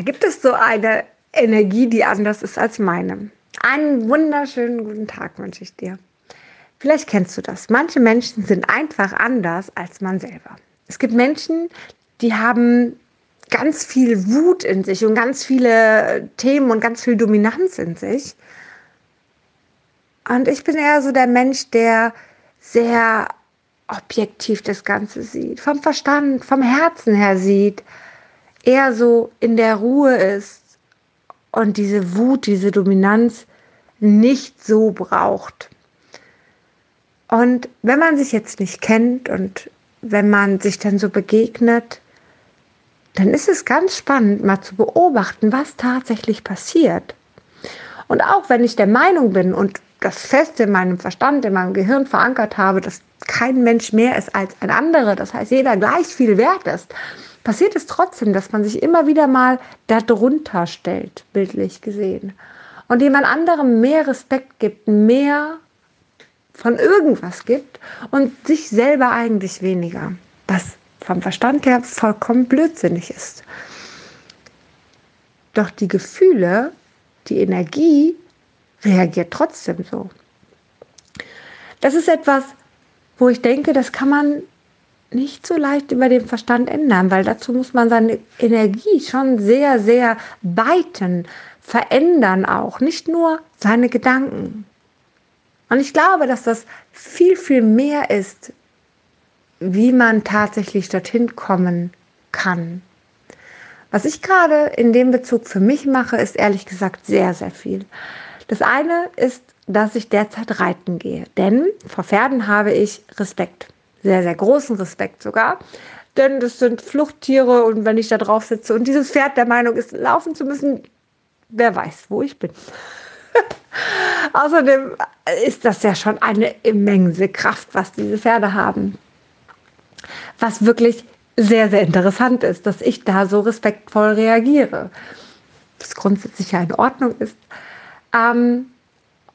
Da gibt es so eine Energie, die anders ist als meine. Einen wunderschönen guten Tag wünsche ich dir. Vielleicht kennst du das. Manche Menschen sind einfach anders als man selber. Es gibt Menschen, die haben ganz viel Wut in sich und ganz viele Themen und ganz viel Dominanz in sich. Und ich bin eher so der Mensch, der sehr objektiv das Ganze sieht, vom Verstand, vom Herzen her sieht, eher so in der Ruhe ist und diese Wut, diese Dominanz nicht so braucht. Und wenn man sich jetzt nicht kennt und wenn man sich dann so begegnet, dann ist es ganz spannend, mal zu beobachten, was tatsächlich passiert. Und auch wenn ich der Meinung bin und das fest in meinem Verstand, in meinem Gehirn verankert habe, dass kein Mensch mehr ist als ein anderer, das heißt, jeder gleich viel wert ist, passiert es trotzdem, dass man sich immer wieder mal darunter stellt, bildlich gesehen. Und jemand anderem mehr Respekt gibt, mehr von irgendwas gibt und sich selber eigentlich weniger. Was vom Verstand her vollkommen blödsinnig ist. Doch die Gefühle, die Energie reagiert trotzdem so. Das ist etwas, wo ich denke, das kann man nicht so leicht über den Verstand ändern, weil dazu muss man seine Energie schon sehr, sehr weiten, verändern auch, nicht nur seine Gedanken. Und ich glaube, dass das viel, viel mehr ist, wie man tatsächlich dorthin kommen kann. Was ich gerade in dem Bezug für mich mache, ist ehrlich gesagt sehr, sehr viel. Das eine ist, dass ich derzeit reiten gehe, denn vor Pferden habe ich Respekt sehr, sehr großen Respekt sogar. Denn das sind Fluchttiere und wenn ich da drauf sitze und dieses Pferd der Meinung ist, laufen zu müssen, wer weiß, wo ich bin. Außerdem ist das ja schon eine immense Kraft, was diese Pferde haben. Was wirklich sehr, sehr interessant ist, dass ich da so respektvoll reagiere. Was grundsätzlich ja in Ordnung ist. Ähm,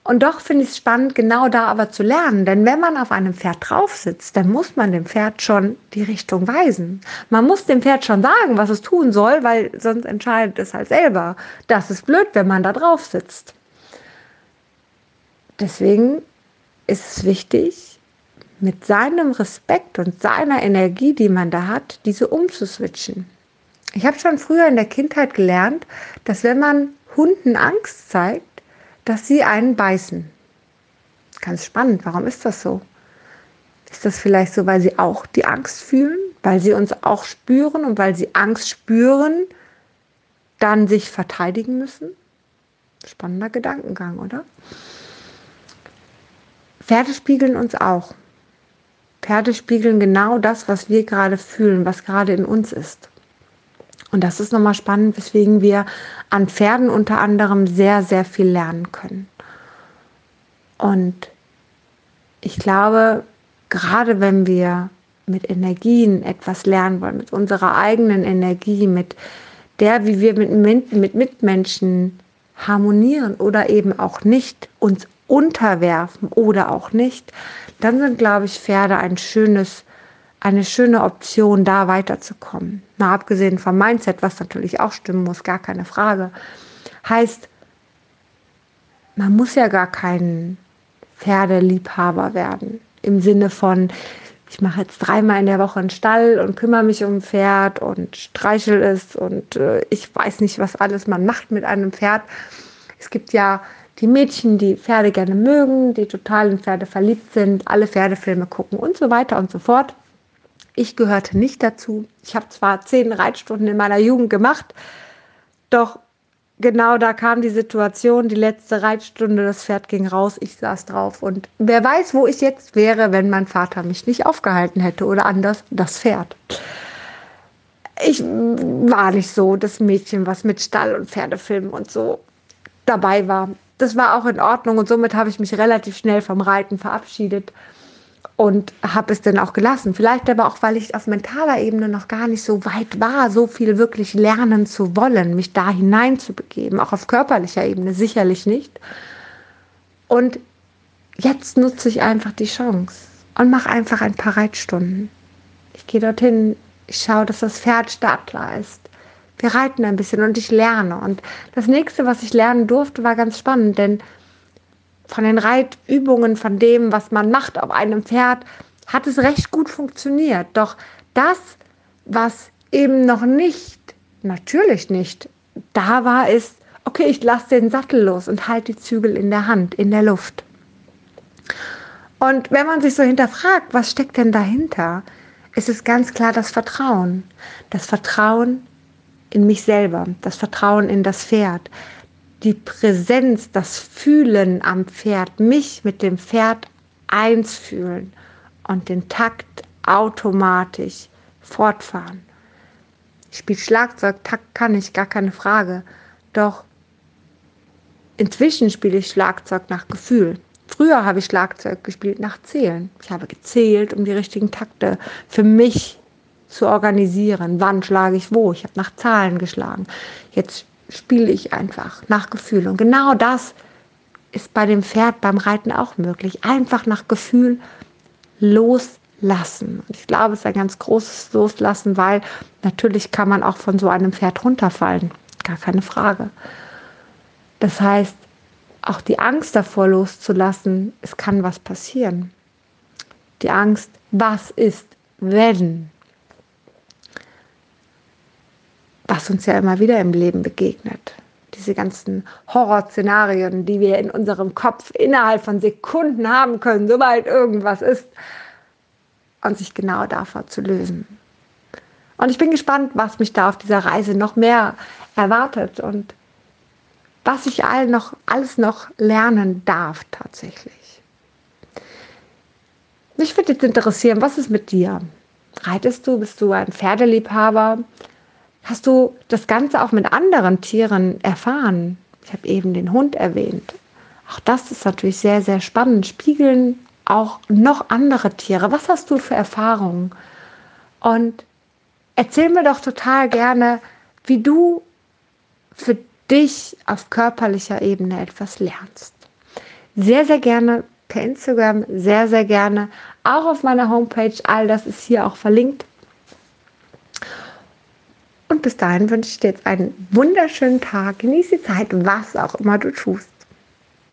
und doch finde ich es spannend, genau da aber zu lernen. Denn wenn man auf einem Pferd drauf sitzt, dann muss man dem Pferd schon die Richtung weisen. Man muss dem Pferd schon sagen, was es tun soll, weil sonst entscheidet es halt selber. Das ist blöd, wenn man da drauf sitzt. Deswegen ist es wichtig, mit seinem Respekt und seiner Energie, die man da hat, diese umzuswitchen. Ich habe schon früher in der Kindheit gelernt, dass wenn man Hunden Angst zeigt, dass sie einen beißen. Ganz spannend, warum ist das so? Ist das vielleicht so, weil sie auch die Angst fühlen, weil sie uns auch spüren und weil sie Angst spüren, dann sich verteidigen müssen? Spannender Gedankengang, oder? Pferde spiegeln uns auch. Pferde spiegeln genau das, was wir gerade fühlen, was gerade in uns ist. Und das ist nochmal spannend, weswegen wir an Pferden unter anderem sehr, sehr viel lernen können. Und ich glaube, gerade wenn wir mit Energien etwas lernen wollen, mit unserer eigenen Energie, mit der, wie wir mit, mit Mitmenschen harmonieren oder eben auch nicht, uns unterwerfen oder auch nicht, dann sind, glaube ich, Pferde ein schönes eine schöne Option, da weiterzukommen. Mal abgesehen vom Mindset, was natürlich auch stimmen muss, gar keine Frage. Heißt, man muss ja gar kein Pferdeliebhaber werden. Im Sinne von, ich mache jetzt dreimal in der Woche einen Stall und kümmere mich um ein Pferd und streichel es und äh, ich weiß nicht, was alles man macht mit einem Pferd. Es gibt ja die Mädchen, die Pferde gerne mögen, die total in Pferde verliebt sind, alle Pferdefilme gucken und so weiter und so fort. Ich gehörte nicht dazu. Ich habe zwar zehn Reitstunden in meiner Jugend gemacht, doch genau da kam die Situation, die letzte Reitstunde, das Pferd ging raus, ich saß drauf. Und wer weiß, wo ich jetzt wäre, wenn mein Vater mich nicht aufgehalten hätte oder anders, das Pferd. Ich war nicht so das Mädchen, was mit Stall und Pferdefilmen und so dabei war. Das war auch in Ordnung und somit habe ich mich relativ schnell vom Reiten verabschiedet und habe es dann auch gelassen. Vielleicht aber auch, weil ich auf mentaler Ebene noch gar nicht so weit war, so viel wirklich lernen zu wollen, mich da hineinzubegeben. Auch auf körperlicher Ebene sicherlich nicht. Und jetzt nutze ich einfach die Chance und mache einfach ein paar Reitstunden. Ich gehe dorthin, ich schaue, dass das Pferd startklar ist. Wir reiten ein bisschen und ich lerne. Und das nächste, was ich lernen durfte, war ganz spannend, denn von den Reitübungen, von dem, was man macht auf einem Pferd, hat es recht gut funktioniert. Doch das, was eben noch nicht, natürlich nicht, da war, ist, okay, ich lasse den Sattel los und halte die Zügel in der Hand, in der Luft. Und wenn man sich so hinterfragt, was steckt denn dahinter, ist es ganz klar das Vertrauen. Das Vertrauen in mich selber, das Vertrauen in das Pferd, die Präsenz, das Fühlen am Pferd, mich mit dem Pferd eins fühlen und den Takt automatisch fortfahren. Ich spiele Schlagzeug, Takt kann ich, gar keine Frage. Doch inzwischen spiele ich Schlagzeug nach Gefühl. Früher habe ich Schlagzeug gespielt nach Zählen. Ich habe gezählt, um die richtigen Takte für mich zu organisieren. Wann schlage ich wo? Ich habe nach Zahlen geschlagen. Jetzt spiele ich einfach nach Gefühl. Und genau das ist bei dem Pferd beim Reiten auch möglich. Einfach nach Gefühl loslassen. Und ich glaube, es ist ein ganz großes Loslassen, weil natürlich kann man auch von so einem Pferd runterfallen. Gar keine Frage. Das heißt, auch die Angst davor loszulassen, es kann was passieren. Die Angst, was ist, wenn? Was uns ja immer wieder im Leben begegnet. Diese ganzen Horrorszenarien, die wir in unserem Kopf innerhalb von Sekunden haben können, sobald irgendwas ist, und sich genau davor zu lösen. Und ich bin gespannt, was mich da auf dieser Reise noch mehr erwartet und was ich all noch, alles noch lernen darf tatsächlich. Mich würde jetzt interessieren, was ist mit dir? Reitest du? Bist du ein Pferdeliebhaber? Hast du das Ganze auch mit anderen Tieren erfahren? Ich habe eben den Hund erwähnt. Auch das ist natürlich sehr, sehr spannend. Spiegeln auch noch andere Tiere. Was hast du für Erfahrungen? Und erzähl mir doch total gerne, wie du für dich auf körperlicher Ebene etwas lernst. Sehr, sehr gerne per Instagram, sehr, sehr gerne auch auf meiner Homepage. All das ist hier auch verlinkt. Bis dahin wünsche ich dir jetzt einen wunderschönen Tag. Genieße die Zeit, was auch immer du tust.